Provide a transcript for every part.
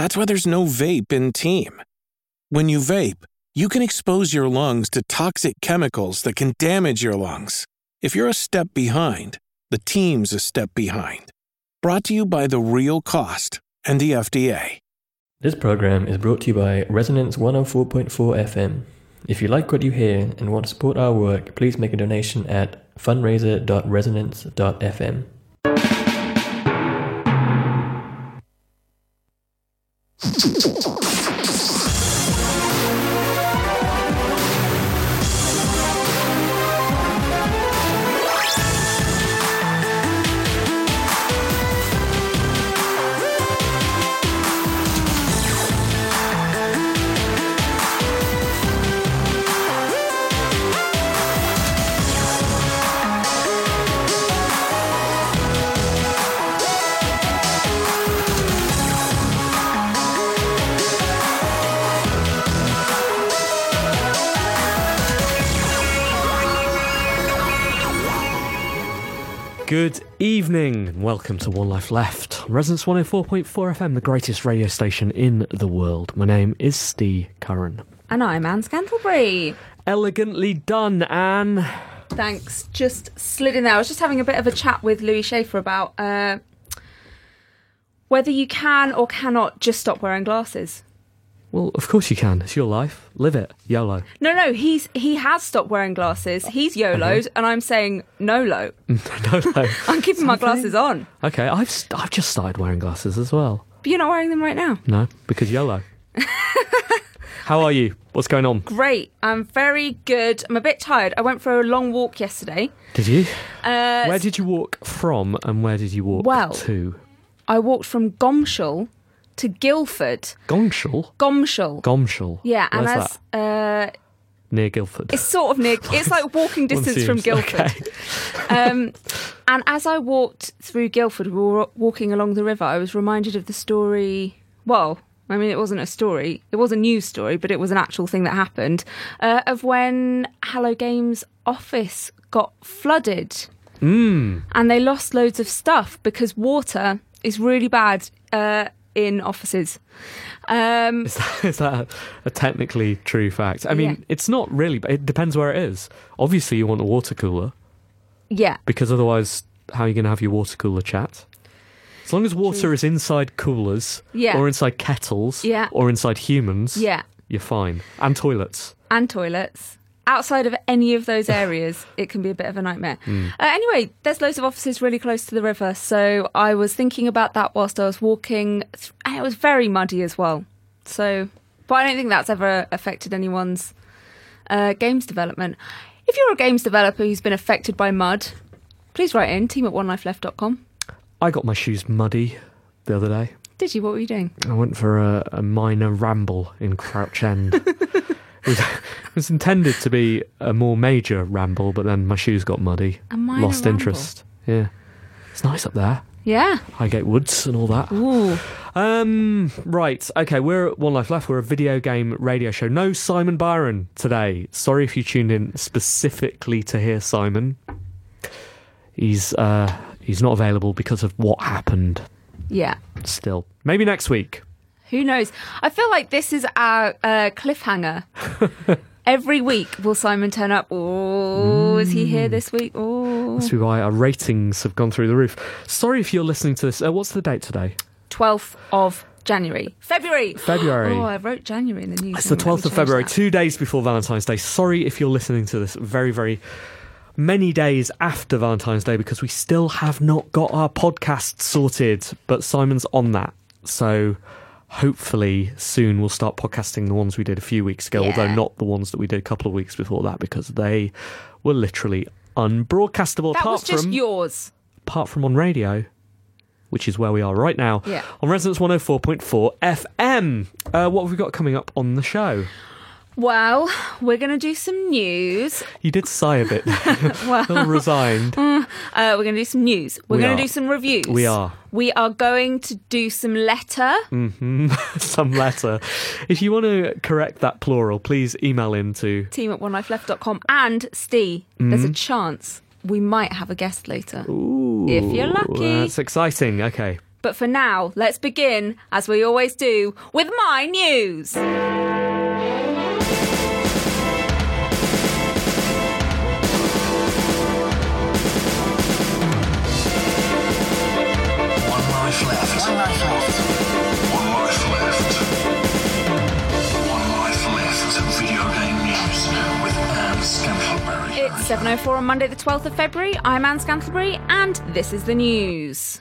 That's why there's no vape in team. When you vape, you can expose your lungs to toxic chemicals that can damage your lungs. If you're a step behind, the team's a step behind. Brought to you by The Real Cost and the FDA. This program is brought to you by Resonance 104.4 FM. If you like what you hear and want to support our work, please make a donation at fundraiser.resonance.fm. あっ! Good evening. And welcome to One Life Left. Resonance 104.4 FM, the greatest radio station in the world. My name is Steve Curran. And I'm Anne Scantlebury. Elegantly done, Anne. Thanks. Just slid in there. I was just having a bit of a chat with Louis Schaefer about uh, whether you can or cannot just stop wearing glasses. Well, of course you can. It's your life. Live it. YOLO. No, no, he's he has stopped wearing glasses. He's YOLO'd, and I'm saying NOLO. no, no. I'm keeping my glasses on. Okay, I've st- I've just started wearing glasses as well. But you're not wearing them right now. No, because YOLO. How are you? What's going on? Great. I'm very good. I'm a bit tired. I went for a long walk yesterday. Did you? Uh, Where did you walk from, and where did you walk Well- to? I walked from Gomshall to Guildford. Gomshall. Gomshall. Gomshall. yeah, and Where's as uh, Near Guildford. it's sort of near. It's like walking distance from Guildford. okay. Um, and as I walked through Guildford, we were walking along the river. I was reminded of the story. Well, I mean, it wasn't a story. It was a news story, but it was an actual thing that happened uh, of when Hello Games office got flooded Mm. and they lost loads of stuff because water is really bad uh, in offices. Um, Is that, is that a, technically true fact? I mean, Yeah. it's not really, but it depends where it is. Obviously, you want a water cooler yeah, because otherwise, how are you going to have your water cooler chat? As long as water is inside coolers Yeah. or inside kettles Yeah. or inside humans, yeah, you're fine. And toilets. and toilets. Outside of any of those areas, it can be a bit of a nightmare. Uh, anyway, there's loads of offices really close to the river, so I was thinking about that whilst I was walking, and it was very muddy as well. So, but I don't think that's ever affected anyone's uh, games development. If you're a games developer who's been affected by mud, please write in team at onelifeleft.com. I got my shoes muddy the other day. Did you? What were you doing? I went for a, a minor ramble in Crouch End. it, was, it was intended to be a more major ramble, but then my shoes got muddy. A minor Lost ramble? interest. Yeah. It's nice up there. Yeah. Highgate Woods and all that. Ooh. Um, right. Okay, we're at One Life Left. We're a video game radio show. No Simon Byron today. Sorry if you tuned in specifically to hear Simon. He's uh he's not available because of what happened Yeah. still. Maybe next week. Who knows? I feel like this is our uh, cliffhanger. Every week, will Simon turn up? Oh, is he here this week? Oh, be why our ratings have gone through the roof. Sorry if you're listening to this. Uh, what's the date today? 12th of January. February. February. Oh, I wrote January in the news. It's the 12th of February, that. two days before Valentine's Day. Sorry if you're listening to this very, very many days after Valentine's Day because we still have not got our podcast sorted. But Simon's on that. So hopefully soon we'll start podcasting the ones we did a few weeks ago, although not the ones that we did a couple of weeks before that because they were literally unbroadcastable That apart was just from yours. apart from on radio, which is where we are right now. Yeah. On Resonance 104.4 FM. Uh, what have we got coming up on the show? Well, we're going to do some news. You did sigh a bit. a resigned. Uh, we're going to do some news. We're We going to do some reviews. We are. We are going to do some letter. Some letter. If you want to correct that plural, please email in to. Team at onelifeleft.com. And Steve, there's Mm-hmm. a chance we might have a guest later. if you're lucky. That's exciting. Okay. But for now, let's begin, as we always do, with my news. 7.04 on Monday, the 12th of February. I'm Anne Scantlebury, and this is the news.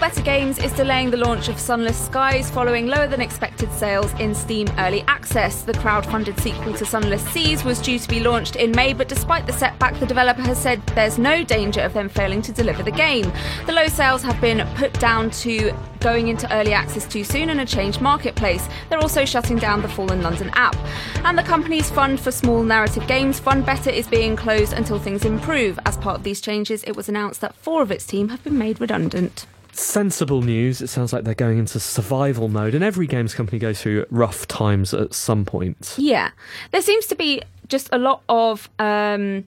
Better Games is delaying the launch of Sunless Skies following lower than expected sales in Steam Early Access. The crowd-funded sequel to Sunless Seas was due to be launched in May, but despite the setback, the developer has said there's no danger of them failing to deliver the game. The low sales have been put down to going into early access too soon and a changed marketplace. They're also shutting down the Fallen London app. And the company's fund for small narrative games, Fund Better, is being closed until things improve. As part of these changes, it was announced that four of its team have been made redundant. Sensible news. It sounds like they're going into survival mode, and every games company goes through rough times at some point. Yeah. There seems to be just a lot of um,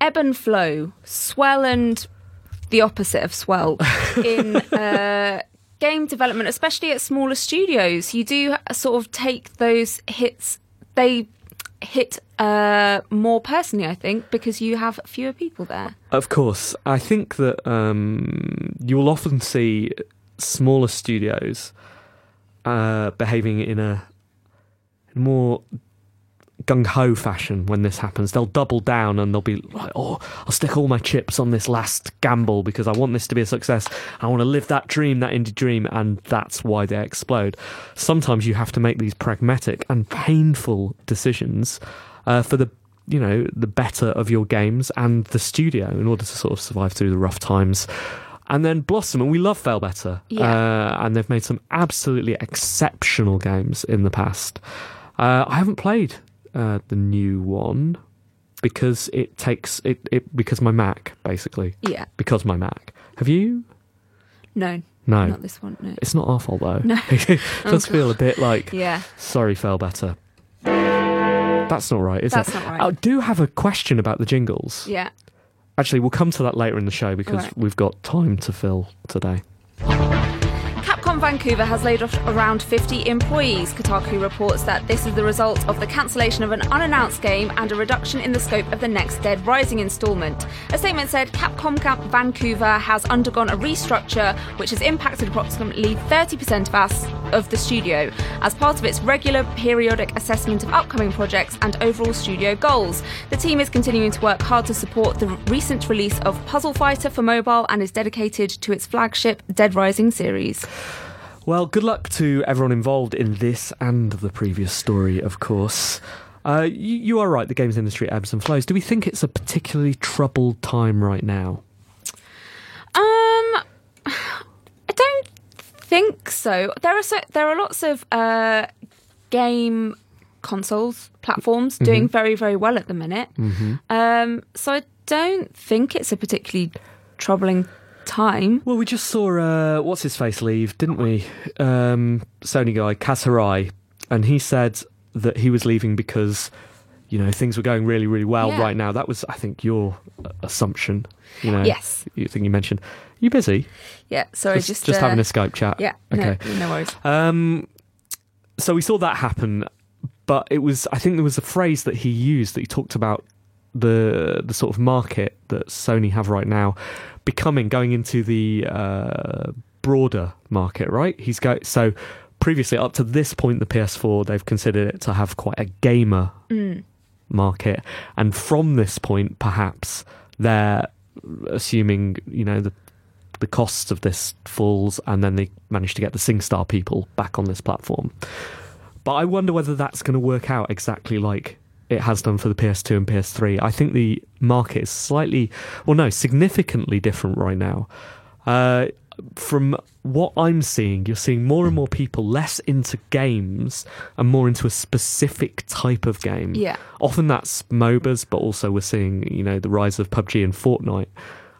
ebb and flow, swell and the opposite of swell in uh, game development, especially at smaller studios. You do sort of take those hits, they hit uh, more personally, I think, because you have fewer people there. Of course, I think that um, you will often see smaller studios uh, behaving in a more gung ho fashion when this happens. They'll double down and they'll be like, "Oh, I'll stick all my chips on this last gamble because I want this to be a success. I want to live that dream, that indie dream," and that's why they explode. Sometimes you have to make these pragmatic and painful decisions uh, for the you know the better of your games and the studio in order to sort of survive through the rough times. And then blossom, and we love Failbetter, Yeah. uh, and they've made some absolutely exceptional games in the past. Uh, I haven't played uh, the new one because it takes it, it because my Mac basically Yeah. because my Mac. Have you? No. No. Not this one. No. It's not our fault though. No. it does feel a bit like Yeah. sorry, Failbetter. That's not right, is That's it? not right. I do have a question about the jingles. Yeah. Actually, we'll come to that later in the show because Alright. we've got time to fill today. Vancouver has laid off around 50 employees. Kotaku reports that this is the result of the cancellation of an unannounced game and a reduction in the scope of the next Dead Rising installment. A statement said Capcom Camp Vancouver has undergone a restructure which has impacted approximately 30% of, us, of the studio as part of its regular periodic assessment of upcoming projects and overall studio goals. The team is continuing to work hard to support the recent release of Puzzle Fighter for mobile and is dedicated to its flagship Dead Rising series. Well, good luck to everyone involved in this and the previous story, of course. Uh, you, you are right, the games industry ebbs and flows. Do we think it's a particularly troubled time right now? Um, I don't think so. There are so, there are lots of uh, game consoles platforms doing very very well at the minute. Um, so I don't think it's a particularly troubling time. Well, we just saw uh, what's his face leave, didn't we? Um, Sony guy Kaz Hirai, and he said that he was leaving because you know things were going really, really well Yeah. right now. That was, I think, your assumption. You know, Yes. You think you mentioned? you busy? Yeah. Sorry, just just just uh, having a Skype chat. Yeah. Okay. No, no worries. Um, so we saw that happen, but it was I think there was a phrase that he used that he talked about the the sort of market that Sony have right now becoming going into the uh, broader market, right? He's go so previously up to this point the PS4 they've considered it to have quite a gamer market, and from this point, perhaps they're assuming you know the the costs of this falls, and then they manage to get the SingStar people back on this platform. But I wonder whether that's going to work out exactly like it has done for the PS2 and PS3. I think the market is slightly, well, no, significantly different right now. Uh, from what I'm seeing, you're seeing more and more people less into games and more into a specific type of game. Yeah. Often that's MOBAs, but also we're seeing, you know, the rise of PUBG and Fortnite.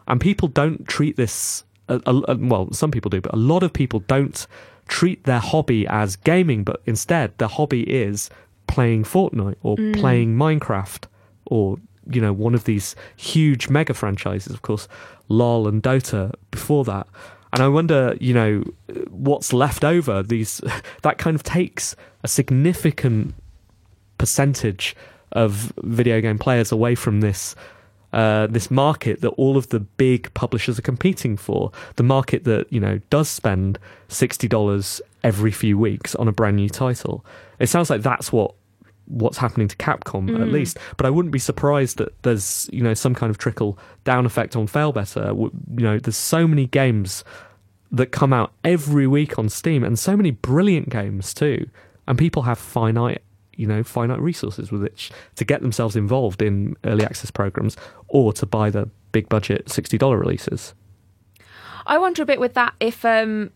And people don't treat this, well, some people do, but a lot of people don't treat their hobby as gaming, but instead their hobby is playing Fortnite or playing Minecraft or, you know, one of these huge mega franchises, of course, LOL and Dota before that. And I wonder, you know, what's left over. These that kind of takes a significant percentage of video game players away from this uh, this market that all of the big publishers are competing for. The market that you know does spend sixty dollars every few weeks on a brand new title. It sounds like that's what what's happening to Capcom at least. But I wouldn't be surprised that there's you know some kind of trickle down effect on Failbetter. You know, there's so many games that come out every week on Steam, and so many brilliant games too. And people have finite, you know, finite resources with which to get themselves involved in early access programs or to buy the big budget sixty dollar releases. I wonder a bit with that if um,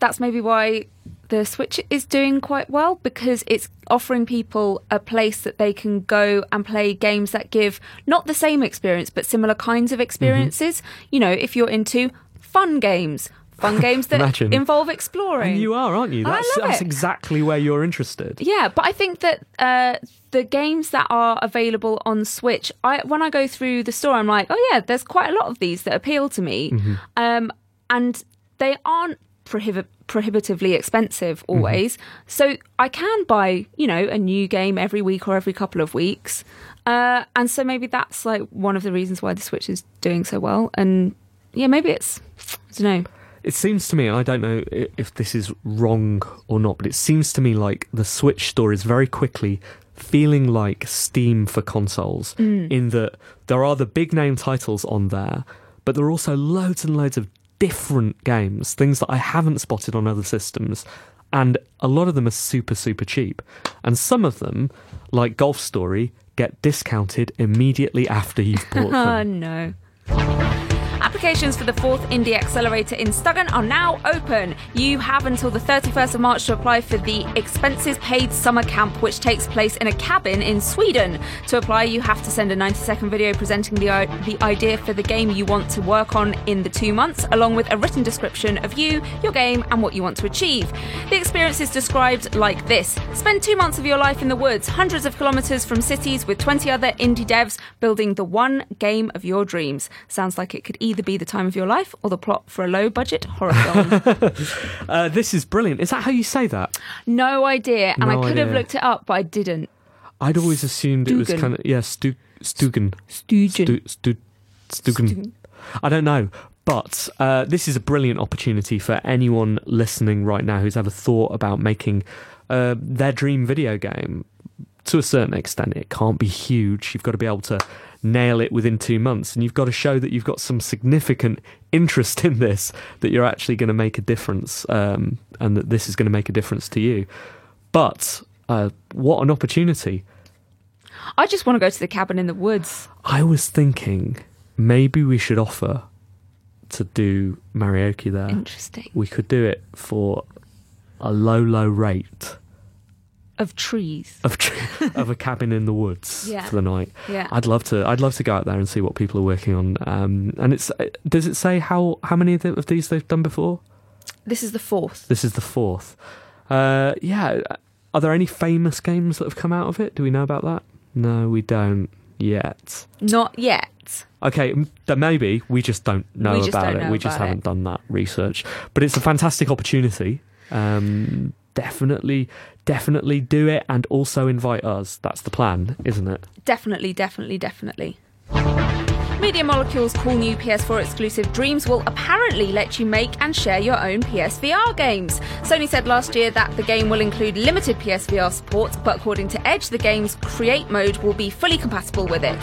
that's maybe why the Switch is doing quite well because it's offering people a place that they can go and play games that give not the same experience but similar kinds of experiences. You know, if you're into fun games, fun games that involve exploring. And you are, aren't you? I That's, love that's it. exactly where you're interested. Yeah, but I think that uh, the games that are available on Switch, I when I go through the store, I'm like, oh yeah, there's quite a lot of these that appeal to me, um, and they aren't prohibi- prohibitively expensive always. So I can buy, you know, a new game every week or every couple of weeks, uh, and so maybe that's like one of the reasons why the Switch is doing so well. And yeah, maybe it's I don't know. It seems to me, and I don't know if this is wrong or not, but it seems to me like the Switch store is very quickly feeling like Steam for consoles, in that there are the big name titles on there, but there are also loads and loads of different games, things that I haven't spotted on other systems. And a lot of them are super, super cheap. And some of them, like Golf Story, get discounted immediately after you've bought oh, them. Oh no. Applications for the fourth Indie Accelerator in Stugan are now open. You have until the 31st of March to apply for the Expenses Paid Summer Camp, which takes place in a cabin in Sweden. To apply, you have to send a 90 second video presenting the, the idea for the game you want to work on in the two months, along with a written description of you, your game, and what you want to achieve. The experience is described like this Spend two months of your life in the woods, hundreds of kilometres from cities, with 20 other indie devs building the one game of your dreams. Sounds like it could either be the time of your life or the plot for a low budget horror film. Uh, this is brilliant. Is that how you say that? no idea. And No I could have looked it up, but I didn't. I'd always assumed it was kind of yeah, Stu, Stugen, Stugen. Stu, Stu, Stugen. I don't know, but uh, this is a brilliant opportunity for anyone listening right now who's ever thought about making uh, their dream video game. To a certain extent, it can't be huge. You've got to be able to nail it within two months, and you've got to show that you've got some significant interest in this, that you're actually going to make a difference, um, and that this is going to make a difference to you. But uh, what an opportunity! I just want to go to the cabin in the woods. I was thinking maybe we should offer to do karaoke there. Interesting. We could do it for a low, low rate Of trees. of tr- of a cabin in the woods Yeah. for the night. Yeah. I'd love to. I'd love to go out there and see what people are working on. Um, and it's does it say how how many of, the, of these they've done before? This is the fourth. This is the fourth. Uh, yeah. Are there any famous games that have come out of it? Do we know about that? No, we don't yet. Not yet. Okay, then maybe we just don't know just about don't it. know we just haven't it. done that research. But it's a fantastic opportunity. Um, definitely, definitely do it, and also invite us. That's the plan, isn't it? Definitely, definitely, definitely. Media Molecule's cool new PS4 exclusive Dreams will apparently let you make and share your own PSVR games. Sony said last year that the game will include limited PSVR support, but according to Edge, the game's Create mode will be fully compatible with it.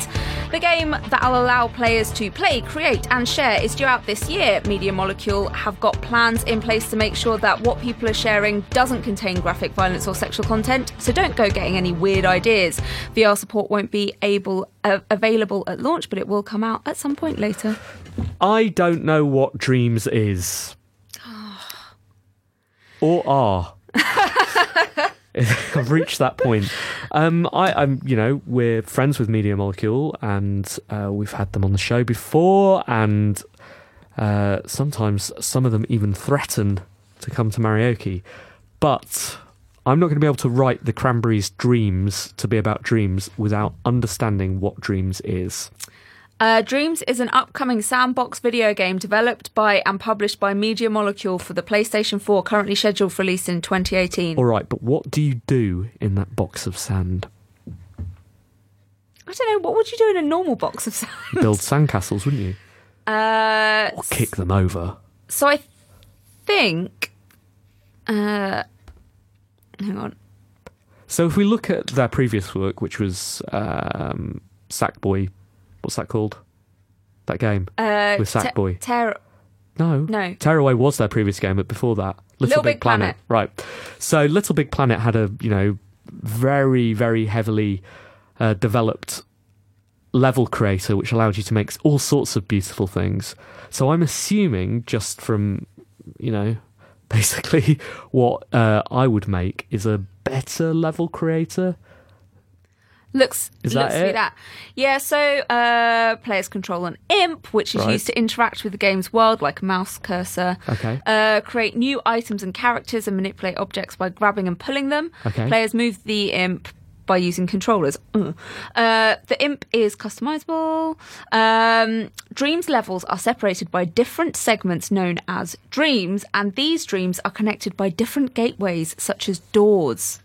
The game that'll allow players to play, create, and share is due out this year. Media Molecule have got plans in place to make sure that what people are sharing doesn't contain graphic violence or sexual content, so don't go getting any weird ideas. VR support won't be able uh, available at launch, but it will come out at some point later. I don't know what Dreams is. or are. I've reached that point. Um, I, I'm, you know, we're friends with Media Molecule, and uh, we've had them on the show before, and uh, sometimes some of them even threaten to come to Marioke. But I'm not going to be able to write the Cranberries' Dreams to be about dreams without understanding what Dreams is. Uh, Dreams is an upcoming sandbox video game developed by and published by Media Molecule for the PlayStation 4, currently scheduled for release in 2018. All right, but what do you do in that box of sand? I don't know, what would you do in a normal box of sand? Build sandcastles, wouldn't you? Uh, Or kick them over. so I think. Uh, hang on. So if we look at their previous work, which was um, Sackboy, what's that called? That game Uh, with Te- Sackboy. Terror. no, no. Tearaway was their previous game, but before that, Little, Little Big Planet. Right. So Little Big Planet had a you know very very heavily uh, developed level creator, which allowed you to make all sorts of beautiful things. So I'm assuming just from you know basically what uh, I would make is a better level creator. Looks Is looks that to be it? that. Yeah, so uh, players control an imp, which is Right. used to interact with the game's world, like a mouse cursor. Okay. Uh, create new items and characters and manipulate objects by grabbing and pulling them. Okay. Players move the imp by using controllers. Uh. Uh, the imp is customizable. Um, dreams levels are separated by different segments known as dreams, and these dreams are connected by different gateways, such as doors.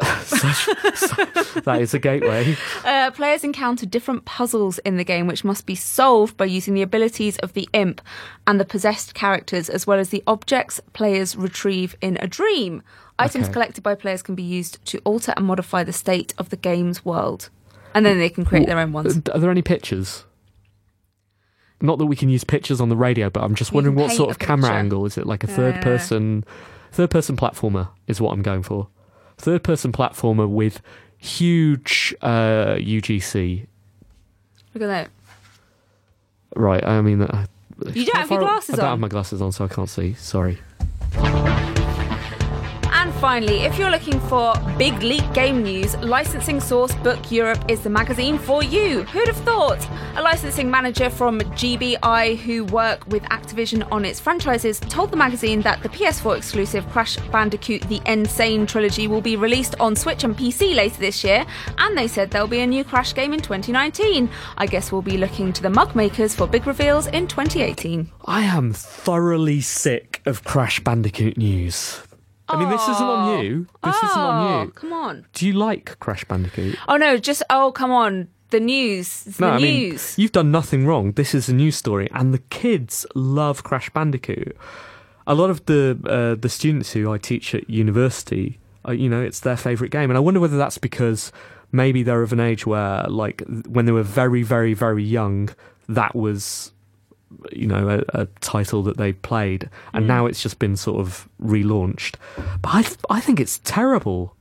that is a gateway. Uh, players encounter different puzzles in the game, which must be solved by using the abilities of the imp and the possessed characters, as well as the objects players retrieve in a dream. Items Okay. collected by players can be used to alter and modify the state of the game's world, and then they can create their own ones. Are there any pictures? Not that we can use pictures on the radio, but I'm just You wondering what sort of camera angle is it? Like a Yeah. third person, third person platformer is what I'm going for. Third person platformer with huge uh, UGC. Look at that. Right. I mean, uh, You don't have your glasses I don't on. have my glasses on, so I can't see. Sorry. Finally, if you're looking for big leak game news, Licensing Source Book Europe is the magazine for you. Who'd have thought? A licensing manager from GBI who work with Activision on its franchises told the magazine that the PS4 exclusive Crash Bandicoot The N. Sane trilogy will be released on Switch and PC later this year, and they said there'll be a new Crash game in 2019. I guess we'll be looking to the mug makers for big reveals in 2018. I am thoroughly sick of Crash Bandicoot news. I mean, this isn't on you. This isn't on Oh, you. come on. Do you like Crash Bandicoot? Oh no, just oh come on. The news. It's No, the I mean, news. you've done nothing wrong. This is a news story, and the kids love Crash Bandicoot. A lot of the uh, the students who I teach at university, uh, you know, it's their favourite game, and I wonder whether that's because maybe they're of an age where, like, when they were very, very, very young, that was, you know, a, a title that they played, and now it's just been sort of relaunched. But I, th- I think it's terrible.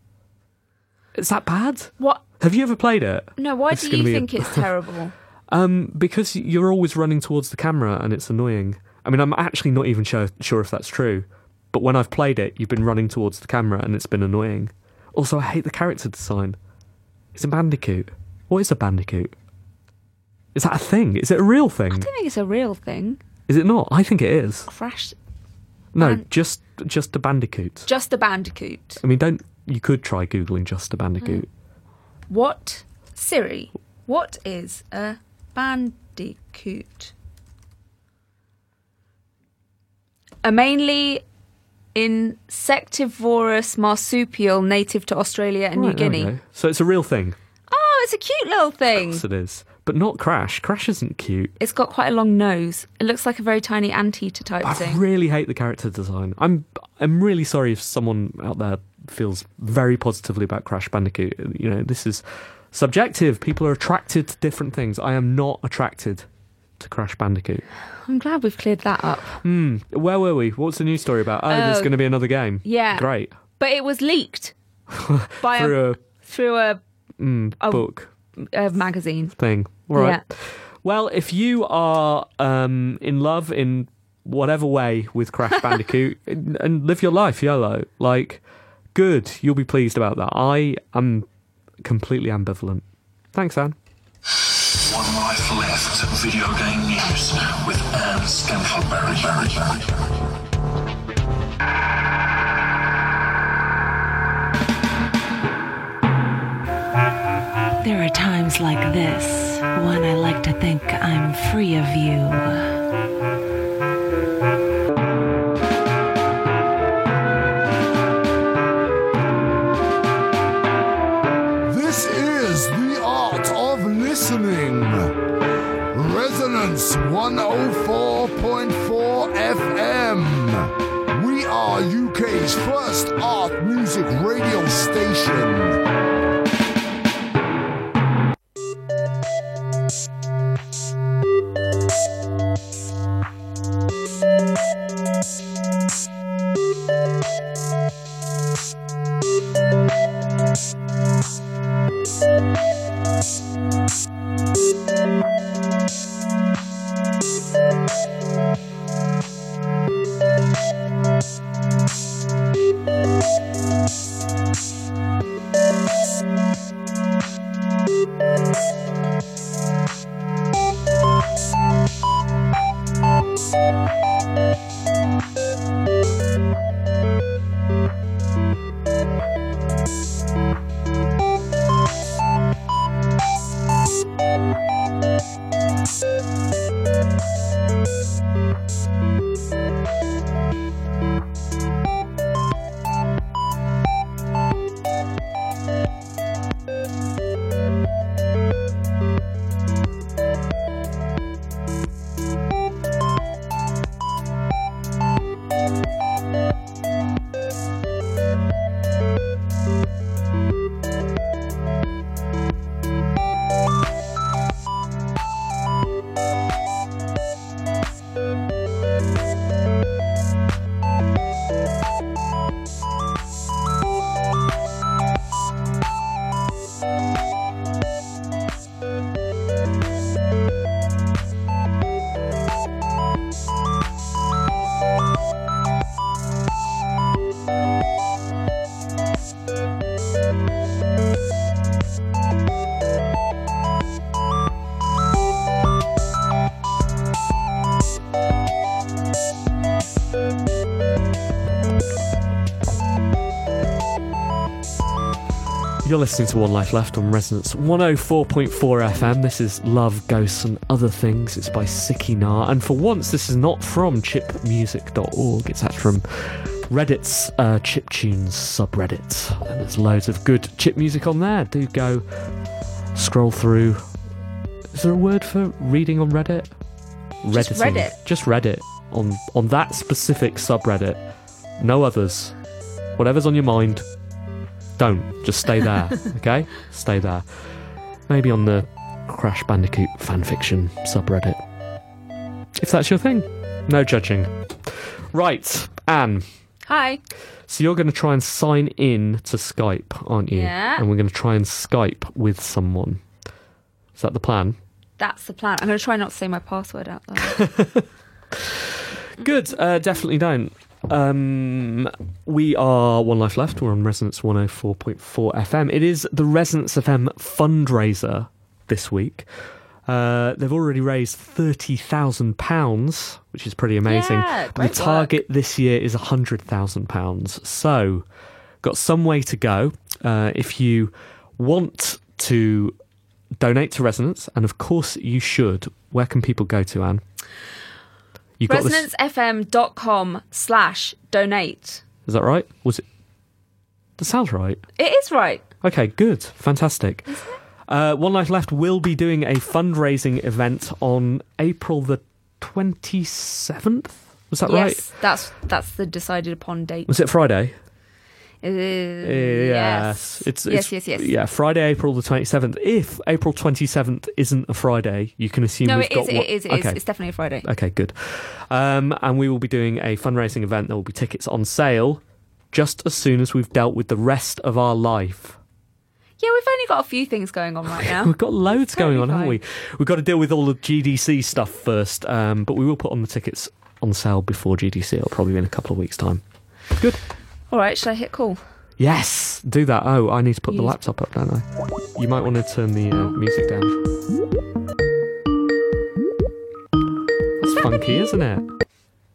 Is that bad? what? Have you ever played it? No, why is do you gonna a- think it's terrible? Um, because you're always running towards the camera and it's annoying. I mean, I'm actually not even sure, sure if that's true. But when I've played it, you've been running towards the camera and it's been annoying. Also, I hate the character design. It's a bandicoot. What is a bandicoot? Is that a thing? Is it a real thing? I don't think it's a real thing. Is it not? I think it is. Crash. No, Ban- just just a bandicoot. Just a bandicoot. I mean, don't you could try googling just a bandicoot. Hmm. What Siri? What is a bandicoot? A mainly insectivorous marsupial native to Australia and New Right, there we Guinea. go. So it's a real thing. Oh, it's a cute little thing. Yes, it is. But not Crash. Crash isn't cute. It's got quite a long nose. It looks like a very tiny anteater type I thing. I really hate the character design. I'm I'm really sorry if someone out there feels very positively about Crash Bandicoot. You know, this is subjective. People are attracted to different things. I am not attracted to Crash Bandicoot. I'm glad we've cleared that up. Hmm. Where were we? What's the news story about? Oh, there's Oh. going to be another game. Yeah. Great. But it was leaked by a, Through through a, a a- book a magazine. thing. All right. Yeah. Well, if you are um, in love in whatever way with Crash Bandicoot and and live your life, YOLO, like, good, you'll be pleased about that. I am completely ambivalent. Thanks, Anne. One life left. Video game news with Anne Scantlebury. Like this when I like to think I'm free of you. This is the art of listening. Resonance 104.4 FM. We are UK's first art music radio station. You're listening to One Life Left on Resonance 104.4 FM. This is Love, Ghosts, and Other Things. It's by Siki Na. And for once, this is not from chipmusic.org. It's actually from Reddit's uh, Chiptunes subreddit. And there's loads of good chip music on there. Do go scroll through. Is there a word for reading on Reddit? Just Reddit. Just Reddit. On, on that specific subreddit. No others. Whatever's on your mind, don't. Just stay there, okay? Stay there. Maybe on the Crash Bandicoot fanfiction subreddit. If that's your thing. No judging. Right, Anne. Hi. So you're going to try and sign in to Skype, aren't you? Yeah. And we're going to try and Skype with someone. Is that the plan? That's the plan. I'm going to try not to say my password out loud. Good. Uh, definitely don't. Um, we are One Life Left. We're on Resonance 104.4 FM. It is the Resonance FM fundraiser this week. Uh, they've already raised thirty thousand pounds, which is pretty amazing. Yeah, the target this year is hundred thousand pounds. So, got some way to go. Uh, if you want to donate to Resonance, and of course you should, where can people go to, Anne? You ResonanceFM.com slash donate. Is that right? Was it? That sounds right. It is right. Okay, good, fantastic. Uh, One Life Left will be doing a fundraising event on April the 27th. Was that right? yes, that's that's the decided upon date. Was it Friday? Uh, yes. It's, yes, it's, yes, yes. Yeah, Friday, April the 27th. If April 27th isn't a Friday, you can assume No, we've it got is. It is. It is. Okay. It's definitely a Friday. Okay, good. Um, and we will be doing a fundraising event. There will be tickets on sale just as soon as we've dealt with the rest of our life. Yeah, we've only got a few things going on right now. We've got loads going on, haven't we? We've got to deal with all the GDC stuff first, um, but we will put on the tickets on sale before GDC. It'll probably be in a couple of weeks' time. Good. All right, should I hit call? Yes, do that. Oh, I need to put the laptop up, don't I? You might want to turn the uh, music down. That's funky, isn't it?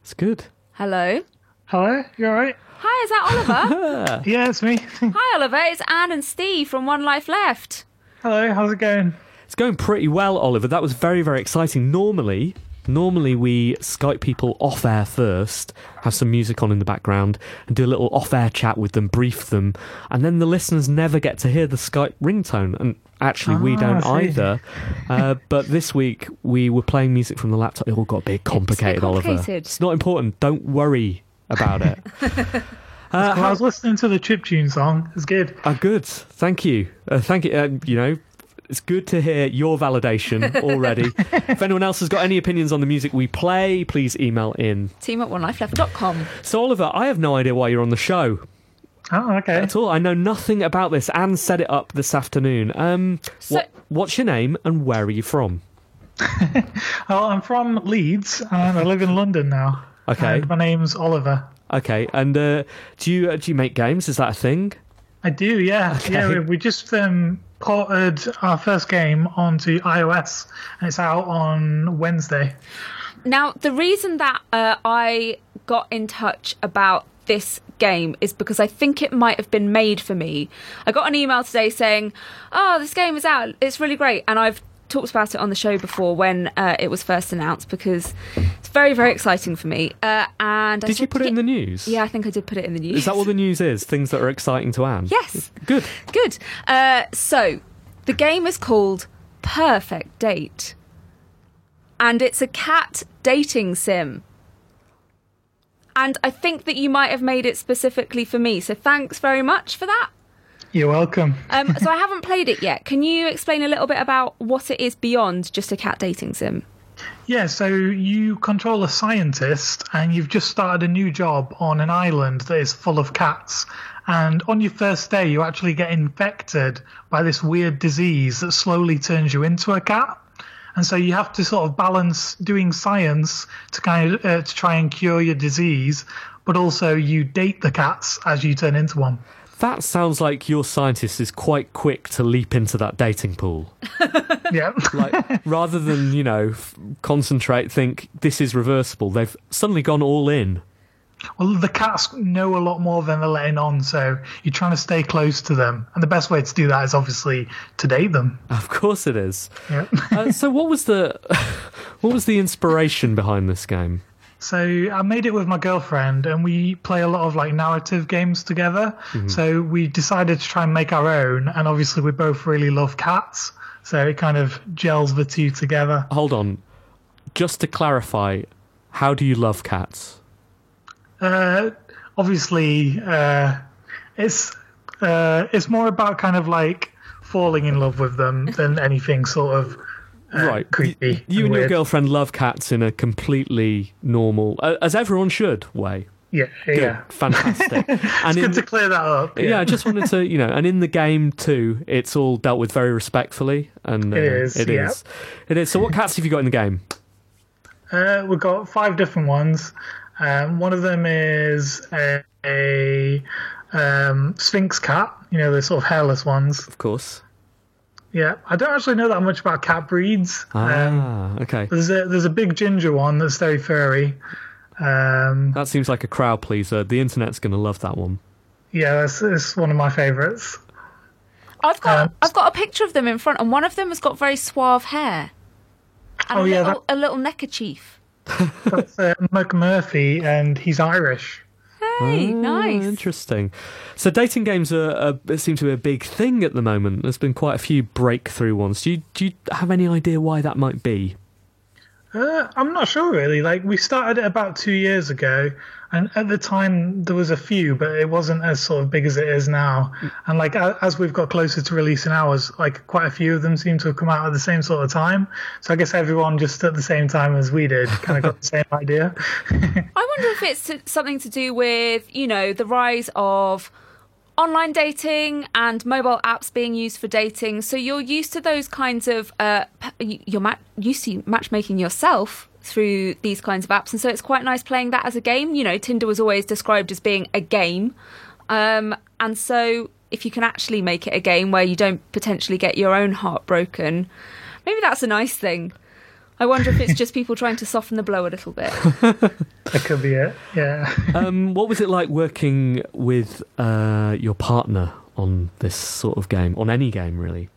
It's good. Hello. Hello, you alright? Hi, is that Oliver? Yeah, it's me. Hi, Oliver. It's Anne and Steve from One Life Left. Hello, how's it going? It's going pretty well, Oliver. That was very, very exciting. Normally, normally we Skype people off air first, have some music on in the background, and do a little off air chat with them, brief them, and then the listeners never get to hear the Skype ringtone. And actually, we Ah, don't either. Uh, but this week we were playing music from the laptop. It all got a bit complicated, Oliver. complicated. It's not important. Don't worry about it. Uh, Well, I was listening to the chiptune song. It's good. uh, good. Thank you. Uh, thank you. Uh, you know, it's good to hear your validation already. if anyone else has got any opinions on the music we play, please email in. Team at onelifeleft.com. So, Oliver, I have no idea why you're on the show Oh, okay. at all. I know nothing about this. Anne set it up this afternoon. Um, So- what, what's your name and where are you from? Well, I'm from Leeds and I live in London now. Okay. And my name's Oliver. Okay, and uh, do you uh, do you make games? Is that a thing? I do, yeah. Yeah, we, we just um, ported our first game onto iOS and it's out on Wednesday. Now, the reason that uh, I got in touch about this game is because I think it might have been made for me. I got an email today saying, "Oh, this game is out. It's really great," and I've talked about it on the show before when uh, it was first announced because it's very, very exciting for me. Uh, and Did you put it in the news? Yeah, I think I did put it in the news. Is that what the news is? Things that are exciting to Anne? Yes. Good. Good. Uh, so, the game is called Purrfect Date. And it's a cat dating sim. And I think that you might have made it specifically for me. So, thanks very much for that. You're welcome. Um, so, I haven't played it yet. Can you explain a little bit about what it is beyond just a cat dating sim? Yeah, so you control a scientist and you've just started a new job on an island that is full of cats. And on your first day, you actually get infected by this weird disease that slowly turns you into a cat. And so you have to sort of balance doing science to kind of uh, to try and cure your disease, but also you date the cats as you turn into one. That sounds like your scientist is quite quick to leap into that dating pool. Yeah. Like, rather than, you know, f- concentrate, think this is reversible, they've suddenly gone all in. Well, the cats know a lot more than they're letting on, so you're trying to stay close to them. And the best way to do that is obviously to date them. Of course it is. Yeah. Uh, so what was the what was the inspiration behind this game? So I made it with my girlfriend, and we play a lot of like narrative games together. So we decided to try and make our own, and obviously we both really love cats, so it kind of gels the two together. Hold on. Just to clarify, how do you love cats? Uh, obviously, uh, it's uh, it's more about kind of like falling in love with them than anything sort of uh, right. creepy. You and your girlfriend love cats in a completely normal, uh, as everyone should, way. Yeah, Good. yeah. Fantastic. and It's in, good to clear that up. yeah. I just wanted to, you know, and in the game too, it's all dealt with very respectfully, and uh, It is, It yeah. is. It is. So, what cats have you got in the game? Uh, we've got five different ones. Um, one of them is a, a um, Sphynx cat, you know, the sort of hairless ones. Of course. Yeah, I don't actually know that much about cat breeds. Um, Ah, okay. there's a there's a big ginger one that's very furry. Um, That seems like a crowd pleaser. The internet's going to love that one. yeah, it's, that's one of my favourites. I've got Um, I've got a picture of them in front, and one of them has got very suave hair. And Oh, a yeah, little, a little neckerchief. That's uh, McMurphy, and he's Irish. Okay, Ah, nice. Interesting. So dating games are, are seem to be a big thing at the moment. There's been quite a few breakthrough ones. Do you do you have any idea why that might be? Uh, I'm not sure really. Like we started it about two years ago, and at the time there was a few, but it wasn't as sort of big as it is now. And like as we've got closer to releasing ours, like quite a few of them seem to have come out at the same sort of time. So I guess everyone just at the same time as we did kind of got the same idea. I wonder if it's something to do with, you know, the rise of online dating and mobile apps being used for dating. So you're used to those kinds of, uh, you're ma- used to matchmaking yourself through these kinds of apps. And so it's quite nice playing that as a game. You know, Tinder was always described as being a game. Um, and so if you can actually make it a game where you don't potentially get your own heart broken, maybe that's a nice thing. I wonder if it's just people trying to soften the blow a little bit. that could be it. Yeah. Um, what was it like working with uh, your partner on this sort of game, on any game really?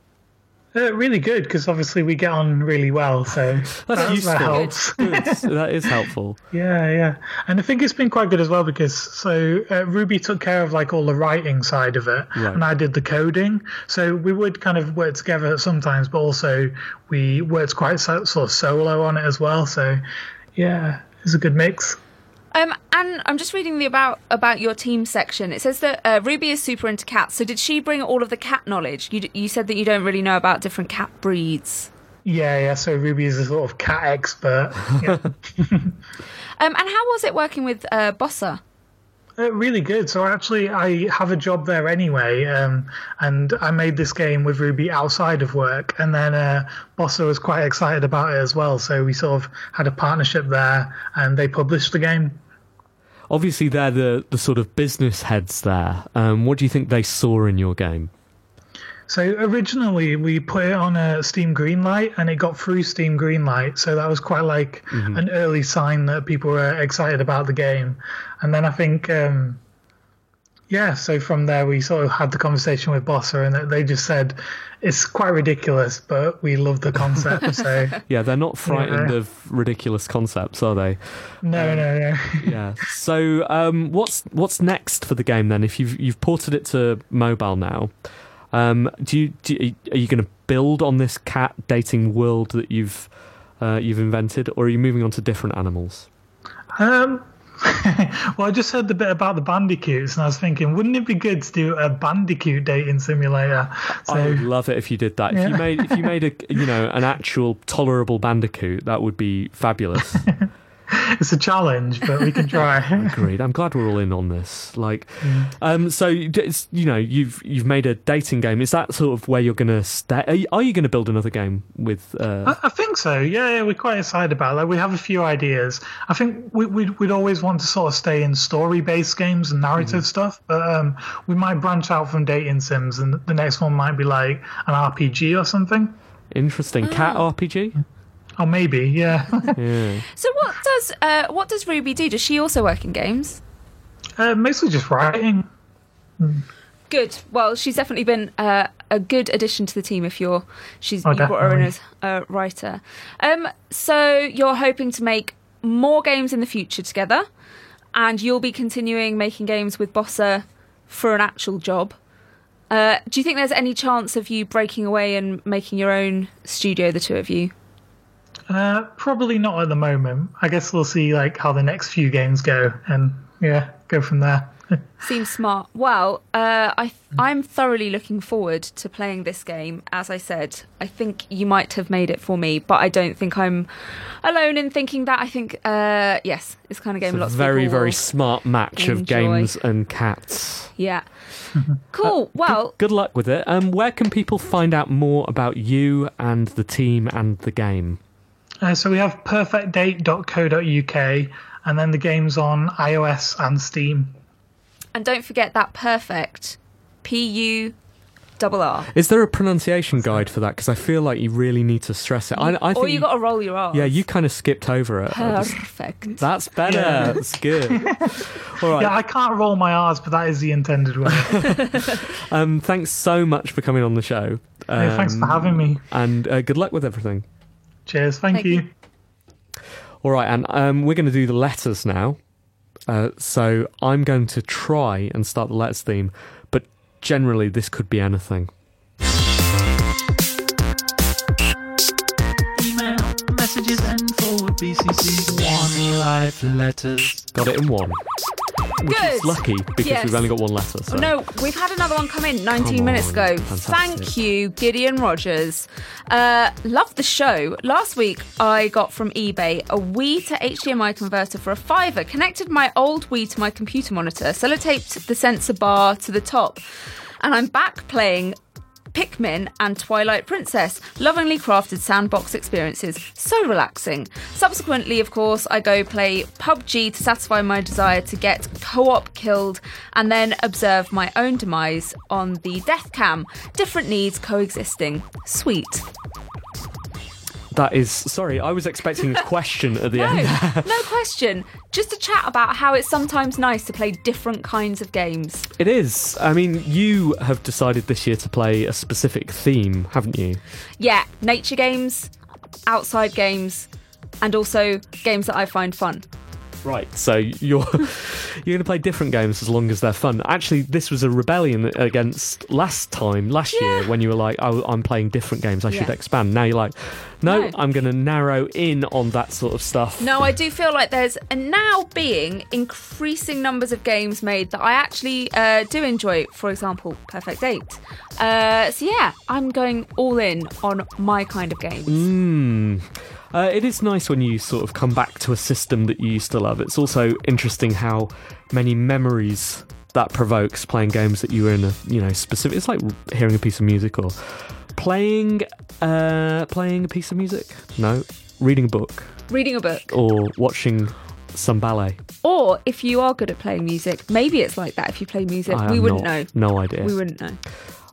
Uh, really good because obviously we get on really well, so That's that, useful. that helps. That is helpful. Yeah, yeah, and I think it's been quite good as well because so uh, Ruby took care of like all the writing side of it, Right. and I did the coding. So we would kind of work together sometimes, but also we worked quite so, sort of solo on it as well. So yeah, it's a good mix. Um, and I'm just reading the about about your team section. It says that uh, Ruby is super into cats. So did she bring all of the cat knowledge? You d- you said that you don't really know about different cat breeds. Yeah, yeah. So Ruby is a sort of cat expert. Yeah. Um, and how was it working with uh, Bossa? Uh, really good. So actually, I have a job there anyway, um, and I made this game with Ruby outside of work, and then uh, Bossa was quite excited about it as well. So we sort of had a partnership there, and they published the game. Obviously, they're the, the sort of business heads there. Um, what do you think they saw in your game? So originally we put it on a Steam Greenlight, and it got through Steam Greenlight. So that was quite like an early sign that people were excited about the game. And then I think, um, yeah. So from there we sort of had the conversation with Bossa, and they just said it's quite ridiculous, but we love the concept. so Yeah, they're not frightened Yeah. of ridiculous concepts, are they? no, no, no. yeah. So, um, what's what's next for the game then? If you've you've ported it to mobile now, um, do you, do you are you going to build on this cat dating world that you've uh, you've invented, or are you moving on to different animals? Um, well, I just heard the bit about the bandicoots, and I was thinking, wouldn't it be good to do a bandicoot dating simulator? So I would love it if you did that. If you made if you made a you know an actual tolerable bandicoot, that would be fabulous. it's a challenge, but we can try. Agreed. I'm glad we're all in on this. Like, um, so it's, you know, you've you've made a dating game. Is that sort of where you're going to stay? Are you, you going to build another game with? Uh, I, I think so. Yeah, yeah, we're quite excited about that. We have a few ideas. I think we, we'd, we'd always want to sort of stay in story-based games and narrative stuff, but um, we might branch out from dating sims, and the next one might be like an RPG or something. interesting cat RPG. Or maybe, yeah. Yeah. So what does uh, what does Ruby do? Does she also work in games? uh, mostly just writing. Good. Well, she's definitely been uh, a good addition to the team. If you're, she's Oh, you brought her in as a writer. Um, so you're hoping to make more games in the future together, and you'll be continuing making games with Bossa for an actual job. Uh, do you think there's any chance of you breaking away and making your own studio, the two of you? Uh, probably not at the moment. I guess we'll see like how the next few games go, and yeah, go from there. Seems smart. Well, uh, I I'm thoroughly looking forward to playing this game. As I said, I think you might have made it for me, but I don't think I'm alone in thinking that. I think uh, yes, it's kind of game It's a lots very people very smart match of games and cats. Yeah. Cool. Well, Good luck with it. Um, where can people find out more about you and the team and the game? Uh, so we have purrfectdate.co.uk, and then the game's on iOS and Steam. and don't forget that perfect P U double R. Is there a pronunciation guide for that? Because I feel like you really need to stress it. I, I think Or you got to roll your R. yeah, you kind of skipped over it. I just- Perfect. That's better. Yeah. That's good. All right. Yeah, I can't roll my R's, but that is the intended way. Um, thanks so much for coming on the show. Um, Yeah, thanks for having me. And uh, good luck with everything. Cheers, thank, Thank you. you. All right, and um, we're going to do the letters now. Uh, so I'm going to try and start the letters theme, but generally this could be anything. Email, messages, and forward BCC's one life letters. Got it in one. Which is Good. lucky because Yes. we've only got one letter. So. No, we've had another one come in 19 Come minutes on, ago. fantastic. Thank you, Gideon Rogers. Uh, love the show. Last week, I got from eBay a Wii to HDMI converter for a fiver, connected my old Wii to my computer monitor, sellotaped the sensor bar to the top, and I'm back playing Pikmin and Twilight Princess, lovingly crafted sandbox experiences, so relaxing. Subsequently, of course, I go play PUBG to satisfy my desire to get co op killed and then observe my own demise on the death cam. Different needs coexisting. Sweet. That is sorry. I was expecting a question at the No, end. no question. Just a chat about how it's sometimes nice to play different kinds of games. It is. I mean, you have decided this year to play a specific theme, haven't you? Yeah, nature games, outside games, and also games that I find fun. Right. So you're you're going to play different games as long as they're fun. Actually, this was a rebellion against last time, last year, when you were like, "Oh, I'm playing different games. I should expand." Now you're like, "No, No. I'm going to narrow in on that sort of stuff." No, I do feel like there's a now being increasing numbers of games made that I actually uh, do enjoy. For example, Purrfect Date. Uh, so yeah, I'm going all in on my kind of games. Mm. Uh, it is nice when you sort of come back to a system that you used to love. It's also interesting how many memories that provokes playing games that you were in a you know specific. It's like hearing a piece of music or playing uh, playing a piece of music. No, reading a book Reading a book. or watching some ballet. Or if you are good at playing music, maybe it's like that if you play music. I we wouldn't not- know. No idea. We wouldn't know.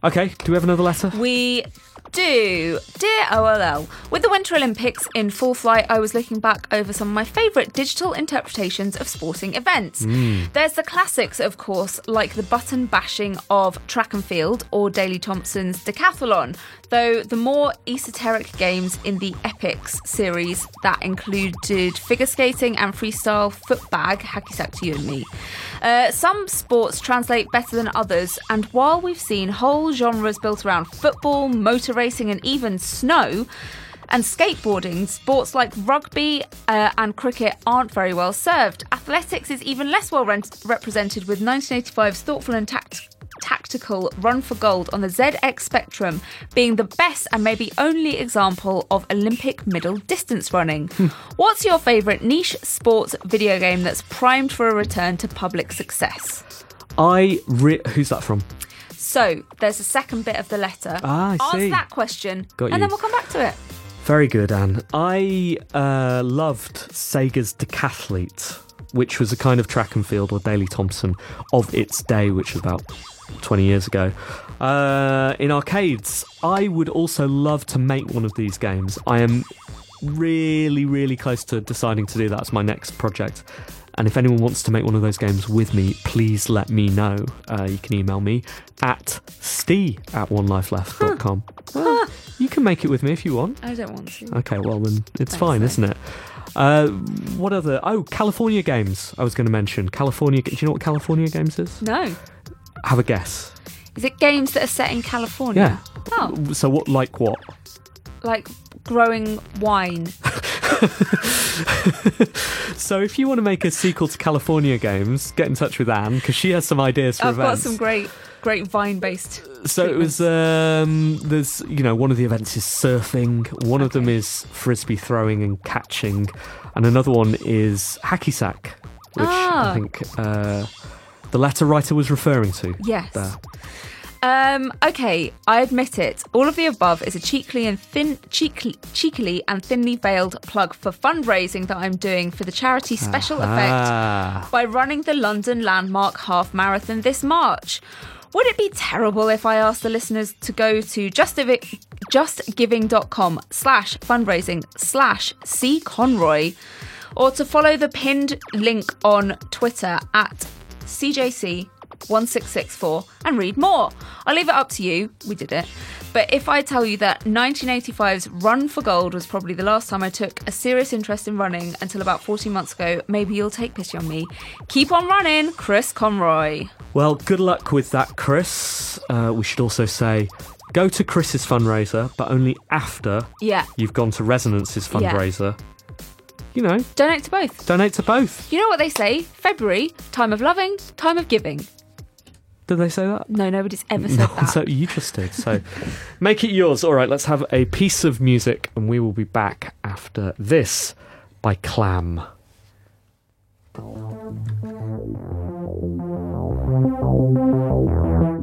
Okay, do we have another letter? We do. Dear OLL, with the Winter Olympics in full flight, I was looking back over some of my favourite digital interpretations of sporting events. Mm. There's the classics, of course, like the button bashing of track and field or Daley Thompson's decathlon, though the more esoteric games in the Epyx series that included figure skating and freestyle footbag, hacky sack to you and me. Uh, some sports translate better than others, and while we've seen whole genres built around football, motor racing, and even snow, and skateboarding, sports like rugby uh, and cricket aren't very well served. Athletics is even less well rent- represented, with 1985's thoughtful and tact- tactical Run for Gold on the ZX Spectrum being the best and maybe only example of Olympic middle distance running. What's your favourite niche sports video game that's primed for a return to public success? I re- who's that from? So there's a second bit of the letter. Ah, I Ask see. that question, Got and you. then we'll come back to it. Very good, Anne. I uh, loved Sega's Decathlete, which was a kind of track and field or Daley Thompson of its day, which was about 20 years ago. Uh, in arcades, I would also love to make one of these games. I am really, really close to deciding to do that as my next project. And if anyone wants to make one of those games with me, please let me know. Uh, you can email me at ste at onelifeleft.com. Well, you can make it with me if you want. I don't want to. Okay, well then it's fine, isn't it? Uh, what other? Oh, California games. I was going to mention California. Do you know what California games is? No. Have a guess. Is it games that are set in California? Yeah. Oh, So what? Like what? like growing wine. So if you want to make a sequel to California games, get in touch with Anne because she has some ideas for I've got some great, great vine-based. So it was. Um, there's, you know, one of the events is surfing. One of them is frisbee throwing and catching, and another one is hacky sack, which Ah. I think uh, the letter writer was referring to. Yes. There. Um, okay, I admit it. All of the above is a cheekily and thin, cheekily, cheekily and thinly veiled plug for fundraising that I'm doing for the charity Special. Effect by running the London Landmark Half Marathon this March. Would it be terrible if I asked the listeners to go to justivi- justgiving.com slash fundraising slash C Conroy or to follow the pinned link on Twitter at CJC1664 and read more? I'll leave it up to you. We did it. But if I tell you that 1985's Run for Gold was probably the last time I took a serious interest in running until about 14 months ago, maybe you'll take pity on me. Keep on running, Chris Conroy. Well, good luck with that, Chris. Uh, we should also say go to Chris's fundraiser, but only after Yeah. you've gone to Resonance's Yeah. Fundraiser. You know, Donate to both. donate to both. You know what they say? February, time of loving, time of giving. Did they say that? No, nobody's ever said No, that. so you just did. So make it yours. All right, let's have a piece of music, and we will be back after this by Clam.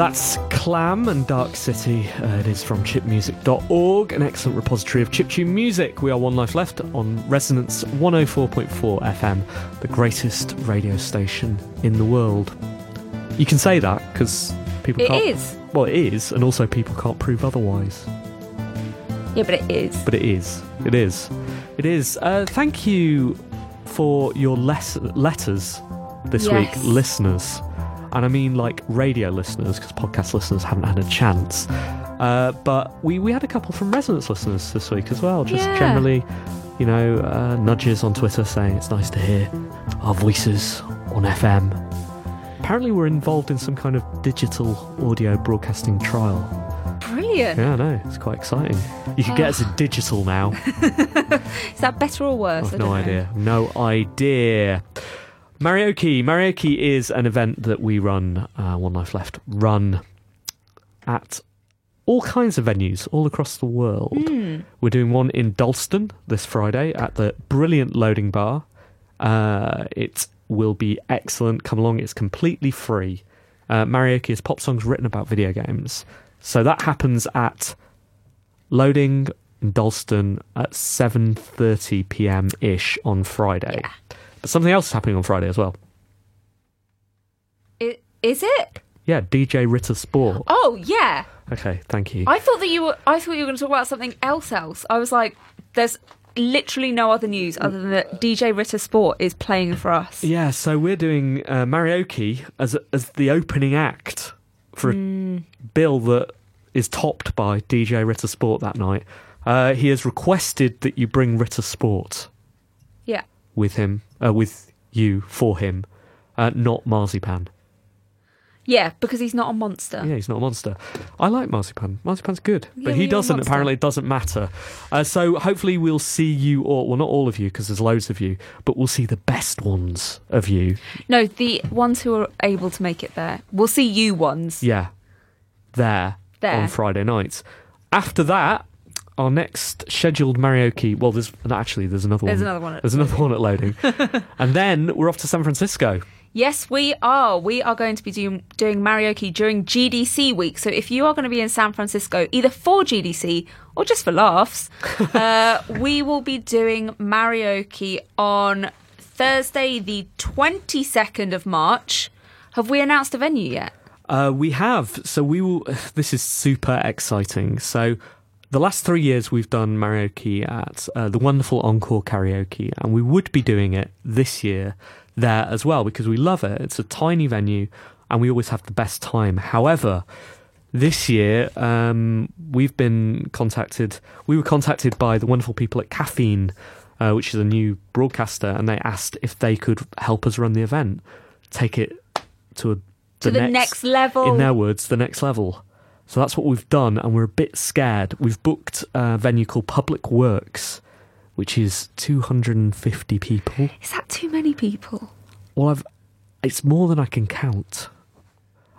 That's Clam and Dark City. Uh, it is from chipmusic.org, an excellent repository of chiptune music. We are One Life Left on Resonance 104.4 FM, the greatest radio station in the world. You can say that because people It can't. is. Well, it is, and also people can't prove otherwise. Yeah, but it is. But it is. It is. It is. Uh, thank you for your les- letters this Yes. week, listeners. And I mean like radio listeners, because podcast listeners haven't had a chance. Uh, but we, we had a couple from Resonance listeners this week as well. Just Yeah. generally, you know, uh, nudges on Twitter saying it's nice to hear our voices on FM. Apparently, we're involved in some kind of digital audio broadcasting trial. Brilliant. Yeah, I know. It's quite exciting. You can get us a digital now. Is that better or worse? I've no don't know. idea. No idea. Marioke. Marioke is an event that we run, uh, One Life Left, run at all kinds of venues all across the world. Hmm. We're doing one in Dalston this Friday at the brilliant Loading Bar. Uh, it will be excellent. Come along. It's completely free. Uh, Marioke is pop songs written about video games. So that happens at Loading in Dalston at 7:30 p.m. ish on Friday. But something else is happening on Friday as well. I- Is it? Yeah, DJ Ritter Sport. Oh yeah. Okay, thank you. I thought that you were. I thought you were going to talk about something else. Else. I was like, there's literally no other news other than that DJ Ritter Sport is playing for us. Yeah, so we're doing uh, Marioke as as the opening act for a Mm. bill that is topped by DJ Ritter Sport that night. Uh, he has requested that you bring Ritter Sport Yeah. with him, uh, with you for him, uh, not Marzipan. Yeah, because he's not a monster. Yeah, he's not a monster. I like Marzipan. Marzipan's good, but he a doesn't. monster. Apparently, it doesn't matter. Uh, so hopefully, we'll see you all. Well, not all of you, because there's loads of you, but we'll see the best ones of you. No, the ones who are able to make it there. We'll see you ones. Yeah, there, There. on Friday nights. After that, our next scheduled karaoke. Well, there's no, actually there's another There's one. another one at There's another one at loading, and then we're off to San Francisco. Yes, we are. We are going to be doing, doing karaoke during GDC week. So if you are going to be in San Francisco, either for GDC or just for laughs, uh, we will be doing karaoke on Thursday, the 22nd of March. Have we announced a venue yet? Uh, we have. So we will. This is super exciting. So the last three years we've done karaoke at uh, the wonderful Encore Karaoke, and we would be doing it this year there as well because we love it. It's a tiny venue, and we always have the best time. However. This year, um, we've been contacted. We were contacted by the wonderful people at Caffeine, uh, which is a new broadcaster, and they asked if they could help us run the event, take it to a To the next level. In their words, the next level. So that's what we've done, and we're a bit scared. We've booked a venue called Public Works, which is 250 people. Is that too many people? Well, I've, it's more than I can count.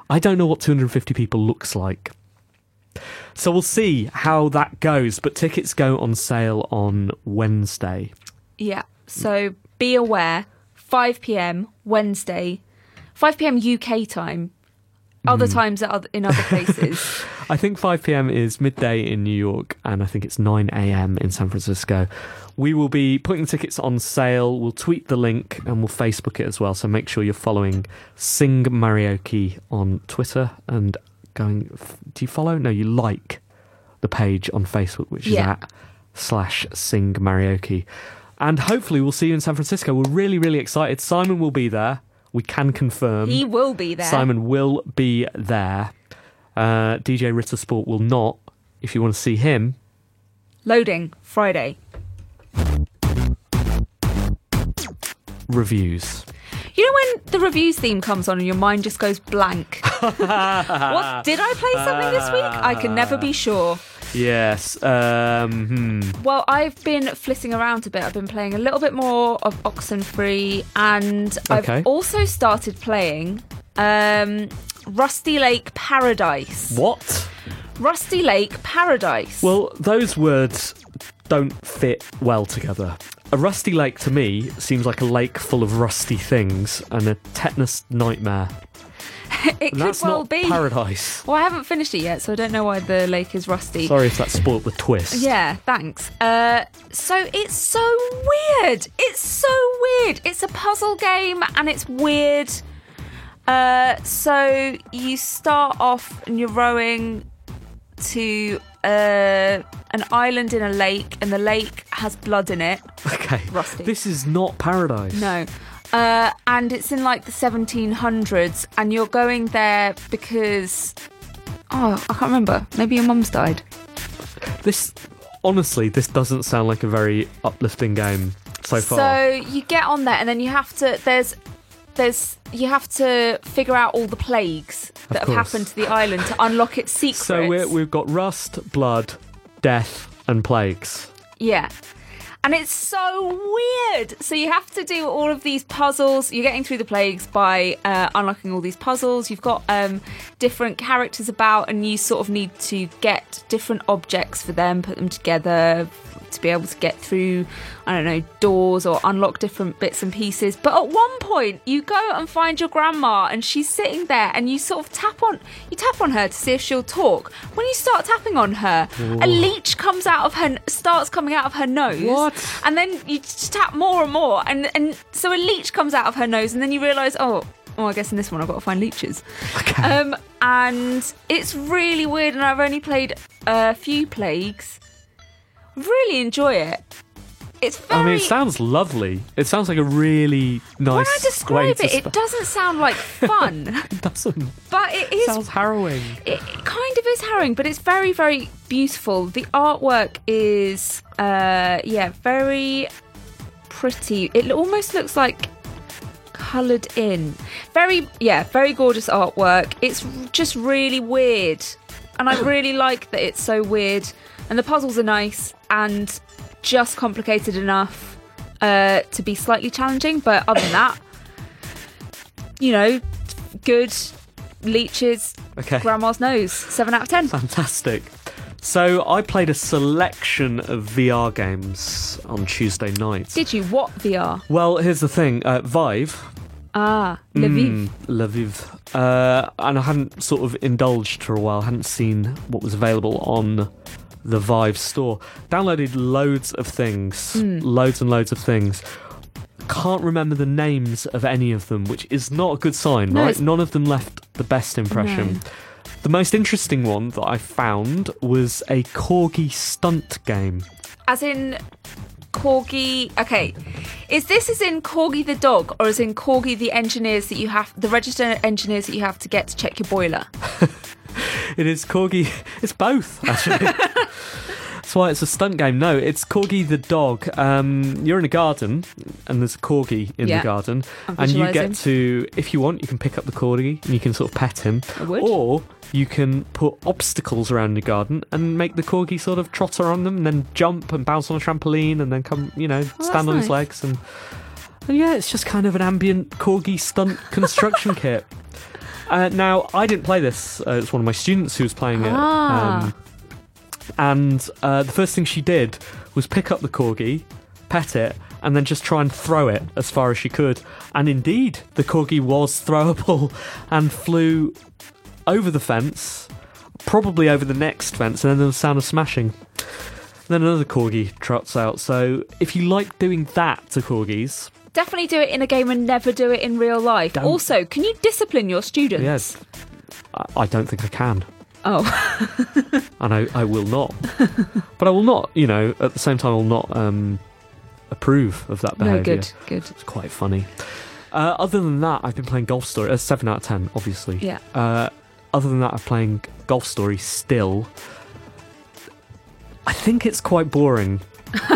I don't know what 250 people looks like. So we'll see how that goes, but tickets go on sale on Wednesday. Yeah. So be aware 5 p.m. Wednesday, 5 p.m. UK time. Other Hmm. times at other, in other places. I think 5 p.m. is midday in New York, and I think it's 9 a.m. in San Francisco. We will be putting tickets on sale. We'll tweet the link and we'll Facebook it as well. So make sure you're following Sing Marioke on Twitter and going. Do you follow? No, you like the page on Facebook, which is Yeah. at slash Sing Marioke. And hopefully we'll see you in San Francisco. We're really, really excited. Simon will be there. We can confirm. he will be there. Simon will be there. Uh, DJ Ritter Sport will not. If you want to see him, Loading Friday. reviews. You know when the reviews theme comes on and your mind just goes blank? what did I play something this week? I can never be sure. Yes. Um, hmm. Well, I've been flitting around a bit. I've been playing a little bit more of Oxenfree, and Okay. I've also started playing um, Rusty Lake Paradise. What? Rusty Lake Paradise. Well, those words don't fit well together. A rusty lake to me seems like a lake full of rusty things and a tetanus nightmare. it And could that's well be. paradise. Well, I haven't finished it yet, so I don't know why the lake is rusty. Sorry if that spoilt the twist. Yeah, thanks. Uh, so it's so weird. It's so weird. It's a puzzle game and it's weird. Uh, so you start off and you're rowing to uh, an island in a lake, and the lake has blood in it. Okay. Rusty. This is not paradise. No. Uh, and it's in like the 1700s, and you're going there because. Oh, I can't remember. Maybe your mum's died. This, honestly, this doesn't sound like a very uplifting game so far. So you get on there, and then you have to. There's, there's, you have to figure out all the plagues that have happened to the island to unlock its secrets. So we're, we've got rust, blood, death, and plagues. Yeah. And it's so weird. So you have to do all of these puzzles. You're getting through the plagues by uh, unlocking all these puzzles. You've got um, different characters about, and you sort of need to get different objects for them, put them together to be able to get through, I don't know, doors or unlock different bits and pieces. But at one point, you go and find your grandma, and she's sitting there, and you sort of tap on, you tap on her to see if she'll talk. When you start tapping on her, a leech comes out of her, starts coming out of her nose. What? And then you just tap more and more, and and so a leech comes out of her nose, and then you realise, oh. Oh, I guess in this one I've got to find leeches. Okay. Um, and it's really weird, and I've only played a few plagues. Really enjoy it. It's very. I mean, it sounds lovely. It sounds like a really nice when I describe it, it doesn't sound like fun, It doesn't. but it is. sounds harrowing. it it kind of is harrowing, but it's very, very beautiful. The artwork is, uh, yeah, very pretty. It almost looks like coloured in. Very, yeah, very gorgeous artwork. It's just really weird. And I really like that it's so weird. And the puzzles are nice and just complicated enough uh, to be slightly challenging. But other than that, you know, good leeches, Okay. grandma's nose, 7 out of 10. Fantastic. So I played a selection of VR games on Tuesday night. Did you? What VR? Well, here's the thing. Uh, Vive. Ah, Lviv. Mm, Lviv. Uh, and I hadn't sort of indulged for a while. hadn't seen what was available on the Vive store. Downloaded loads of things. Mm. Loads and loads of things. Can't remember the names of any of them, which is not a good sign, No, right? it's- None of them left the best impression. No. The most interesting one that I found was a corgi stunt game. As in Corgi. Okay, is this as in Corgi the dog, or as in Corgi the engineers that you have, the registered engineers that you have to get to check your boiler? It is corgi. It's both actually. That's why it's a stunt game. No, it's corgi the dog. Um, you're in a garden, and there's a corgi in Yeah. the garden, I'm and you get to, if you want, you can pick up the corgi and you can sort of pet him, or you can put obstacles around your garden and make the corgi sort of trotter on them, and then jump and bounce on a trampoline, and then come, you know, that's stand on his legs, and, and yeah, it's just kind of an ambient corgi stunt construction kit. Uh, now, I didn't play this. Uh, it's one of my students who was playing it. Ah. Um, and uh, the first thing she did was pick up the corgi, pet it, and then just try and throw it as far as she could. And indeed, the corgi was throwable and flew over the fence, probably over the next fence, and then there was a sound of smashing. Then another corgi trots out. So if you like doing that to corgis, Definitely do it in a game and never do it in real life. Don't- Also, can you discipline your students? yes, I, I don't think I can. Oh, and I, I will not. but I will not, you know, at the same time, I will not um, approve of that behaviour. no, good, good. It's quite funny. Uh, other than that, I've been playing Golf Story. Uh, 7 out of 10, obviously. Yeah. Uh, other than that, I'm playing Golf Story still. I think it's quite boring.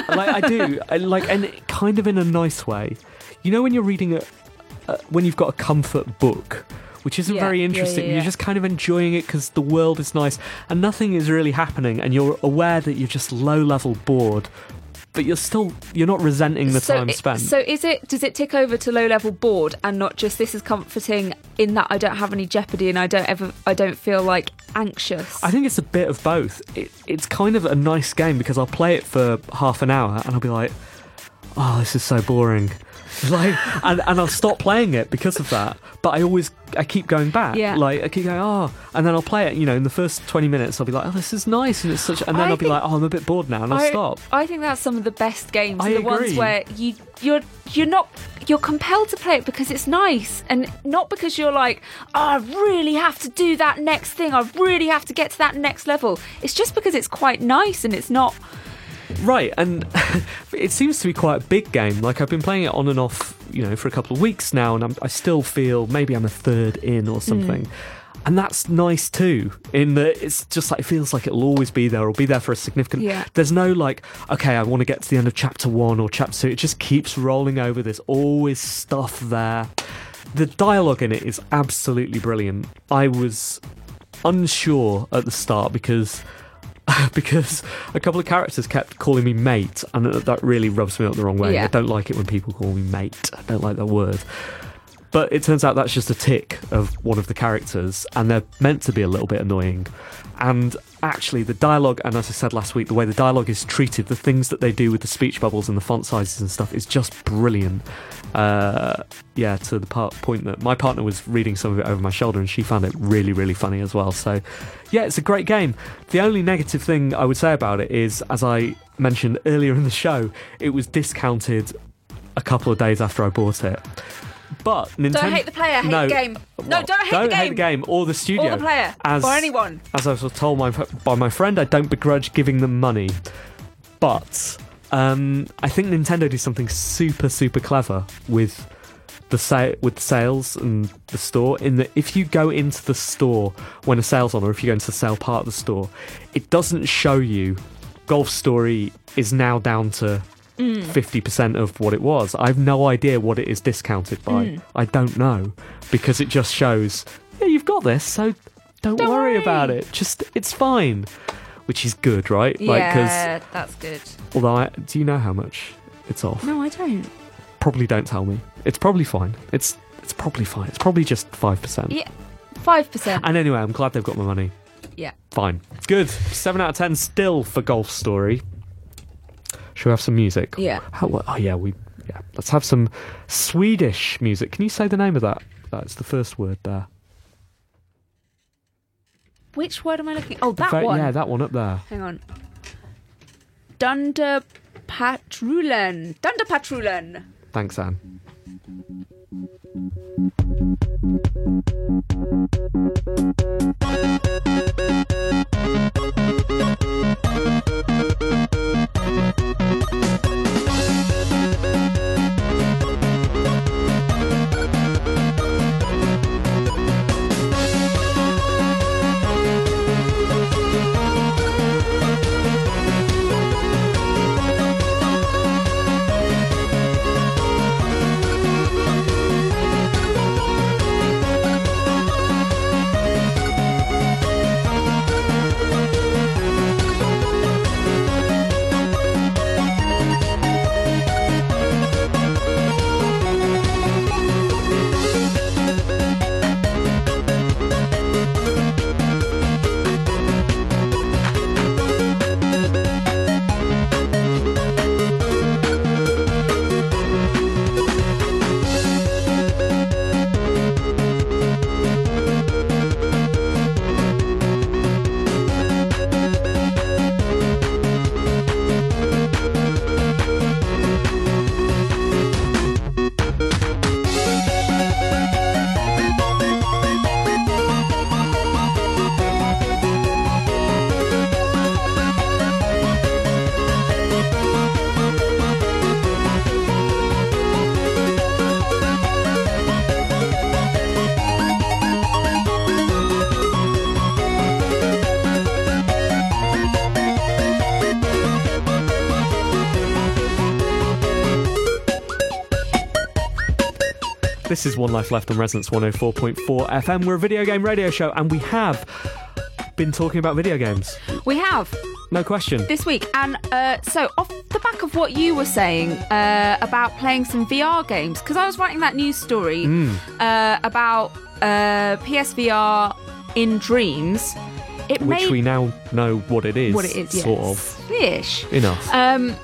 Like I do, I, like, and kind of in a nice way. You know, when you're reading a, uh, when you've got a comfort book, which isn't Yeah, very yeah, interesting. yeah, You're just kind of enjoying it because the world is nice and nothing is really happening, and you're aware that you're just low level bored, but you're still you're not resenting the so, time it- spent. so is it? Does it tick over to low level board and not just this is comforting in that I don't have any jeopardy and I don't ever I don't feel like anxious. I think it's a bit of both. It, it's kind of a nice game because I'll play it for half an hour and I'll be like, "Oh, this is so boring," like, and, and I'll stop playing it because of that. But I always, I keep going back. Yeah. Like I keep going, "Oh," and then I'll play it. You know, in the first twenty minutes, I'll be like, "Oh, this is nice," and it's such, and then I I'll be like, "Oh, I'm a bit bored now," and I'll I, stop. I think that's some of the best games. I the ones agree. where you you're you're not you're compelled to play it because it's nice and not because you're like, oh, I really have to do that next thing. I really have to get to that next level. It's just because it's quite nice and it's not. Right, and it seems to be quite a big game. Like I've been playing it on and off, you know, for a couple of weeks now, and I'm, I still feel maybe I'm a third in or something. Hmm. And that's nice too, in that it's just like it feels like it'll always be there or be there for a significant. Yeah. There's no like, okay, I want to get to the end of chapter one or chapter two. It just keeps rolling over. There's always stuff there. The dialogue in it is absolutely brilliant. I was unsure at the start because because a couple of characters kept calling me mate, and that really rubs me up the wrong way. Yeah. I don't like it when people call me mate. I don't like that word. But it turns out that's just a tick of one of the characters, and they're meant to be a little bit annoying. And actually, the dialogue, and as I said last week, the way the dialogue is treated, the things that they do with the speech bubbles and the font sizes and stuff is just brilliant. Uh, yeah, to the part, point that my partner was reading some of it over my shoulder, and she found it really, really funny as well. So, yeah, it's a great game. The only negative thing I would say about it is, as I mentioned earlier in the show, it was discounted a couple of days after I bought it. But Nintendo. Don't hate the player, hate no, the game. No, don't hate don't the hate game. the game or the studio Or the player. As, or anyone. As I was told my, by my friend, I don't begrudge giving them money, but um, I think Nintendo do something super super clever with the sa- with sales and the store. In that, if you go into the store when a sale's on, or if you go into the sale part of the store, it doesn't show you Golf Story is now down to Mm. fifty percent of what it was. I have no idea what it is discounted by. Mm. I don't know because it just shows. Yeah, you've got this, so don't, Don't worry worry. about it. Just it's fine, which is good, right? yeah, that's good. although, I, do you know how much it's off? No, I don't. Probably don't tell me. It's probably fine. It's it's probably fine. It's probably just five percent. Yeah, five percent. And anyway, I'm glad they've got my money. Yeah. Fine. Good. Seven out of ten still for Golf Story. Should we have some music? Yeah. How, oh yeah, we yeah. Let's have some Swedish music. Can you say the name of that? That's the first word there. Which word am I looking? Oh, that Ve- one. Yeah, that one up there. Hang on. Dunder Patrullen. Dunderpatrullen. Thanks, Anne. This is One Life Left on Resonance 104.4 FM. We're a video game radio show, and we have been talking about video games. We have No question. this week, and uh, so off the back of what you were saying uh, about playing some VR games, because I was writing that news story Mm. uh, about uh, PSVR in dreams. It Which made we now know what it is. what it is, Sort yes. of. Ish. Enough. Um,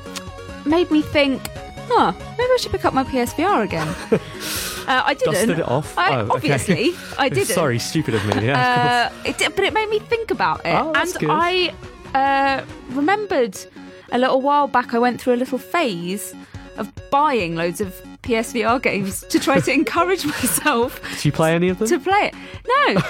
made me think, huh, maybe I should pick up my PSVR again. uh, I didn't. Dusted it off? I, Oh, okay. obviously, I didn't. Sorry, stupid of me. Yeah, Uh, it did, but it made me think about it, Oh, and good. I uh, remembered a little while back. I went through a little phase of buying loads of PSVR games to try to encourage myself. Do you play any of them? to play it. No,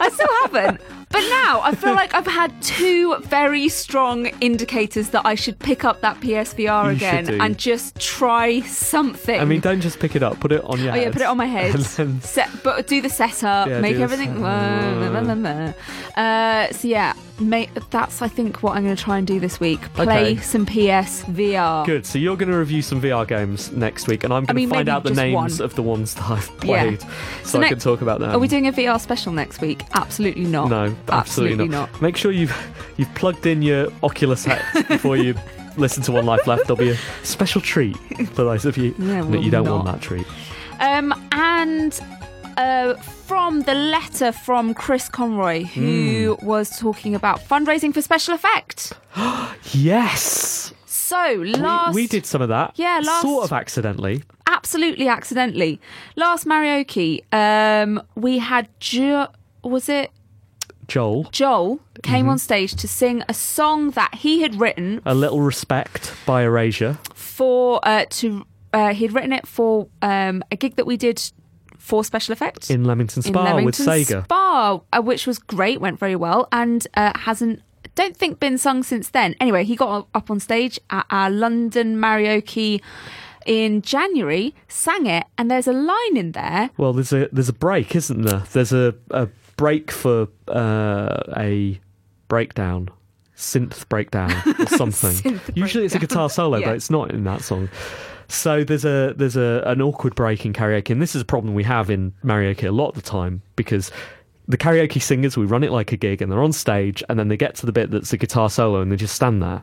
I still haven't. But now I feel like I've had two very strong indicators that I should pick up that PSVR You should again do. and just try something. I mean, don't just pick it up. Put it on your Oh head. yeah, put it on my head. And then- Set, but do the setup, Yeah, make do the everything. set- Uh, so yeah, ma that's I think what I'm going to try and do this week. Play Okay. some PSVR. Good. So you're going to review some VR games next week, and I'm going mean, to find out the names one. of the ones that I've Yeah. played, so, So I can talk about them. Are we doing a VR special next week? Absolutely not. No, absolutely, not. Make sure you've you've plugged in your Oculus head before you listen to One Life Left. There'll be a special treat for those of you will you don't want that treat. Um, and uh, from the letter from Chris Conroy, who Hmm. was talking about fundraising for special effects. Yes, So last we did some of that. Yeah, last- sort of accidentally. absolutely accidentally. Last karaoke, um, we had jo- was it Joel, Joel came Mm-hmm. on stage to sing a song that he had written a little respect by Erasure. for uh, to uh, he'd written it for um, a gig that we did for special effects in Leamington in Spa with Leamington Sega. Spa, uh, which was great, went very well, and uh, hasn't. Don't think been sung since then. Anyway, he got up on stage at our London karaoke in January, sang it, and there's a line in there. Well, there's a there's a break, isn't there? There's a, a break for uh, a breakdown. synth breakdown or something. Usually it's a guitar solo, Yeah. but it's not in that song. So there's a there's a an awkward break in karaoke, and this is a problem we have in karaoke a lot of the time because the karaoke singers we run it like a gig, and they're on stage, and then they get to the bit that's a guitar solo, and they just stand there.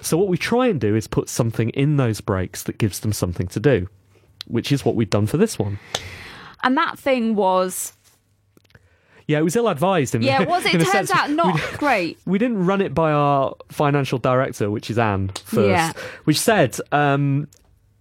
So what we try and do is put something in those breaks that gives them something to do, which is what we've done for this one. And that thing was, Yeah, it was ill advised. In yeah, was it? turns sense. out not We- great. we didn't run it by our financial director, which is Anne, first, Yeah. which said, um,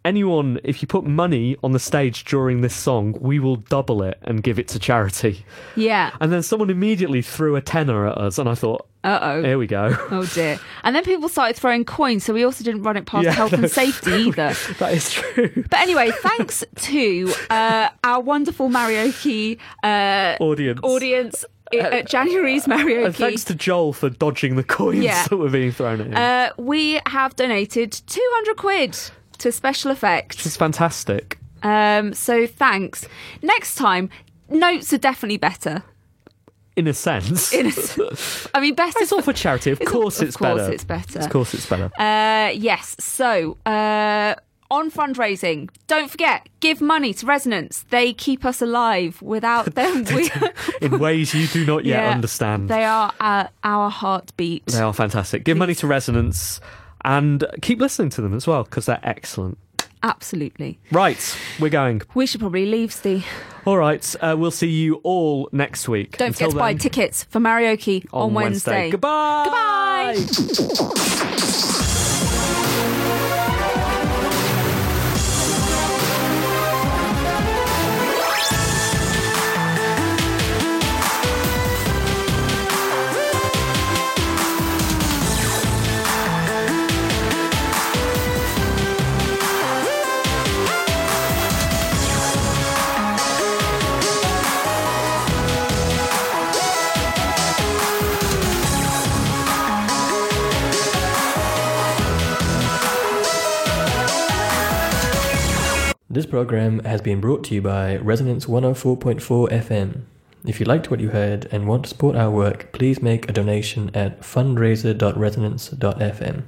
anyone, if you put money on the stage during this song, we will double it and give it to charity. Yeah. And then someone immediately threw a tenner at us, and I thought, Uh oh. here we go. Oh dear. And then people started throwing coins, so we also didn't run it past Yeah, health no. and safety either. that is true. But anyway, thanks to uh, our wonderful Marioke uh, Audience. audience at January's Marioke. And thanks to Joel for dodging the coins Yeah. that were being thrown at him. uh, we have donated 200 quid to special effects. it's fantastic. Um, so thanks. Next time, notes are definitely better. In a sense. In a s- I mean, better. it's all for charity. Of It's all- course of it's course better. it's better. Of course it's better. Uh, yes. So, uh, on fundraising, don't forget, give money to Resonance. They keep us alive. Without them, we, In ways you do not yet Yeah, understand. They are uh, our heartbeat. They are fantastic. Give money to Resonance and keep listening to them as well because they're excellent. Absolutely. Right, we're going. We should probably leave, Steve. All right, uh, we'll see you all next week. Don't Until forget to buy then, tickets for Marioke on, on Wednesday. Goodbye. Goodbye. This program has been brought to you by Resonance 104.4 FM. If you liked what you heard and want to support our work, please make a donation at fundraiser.resonance.fm.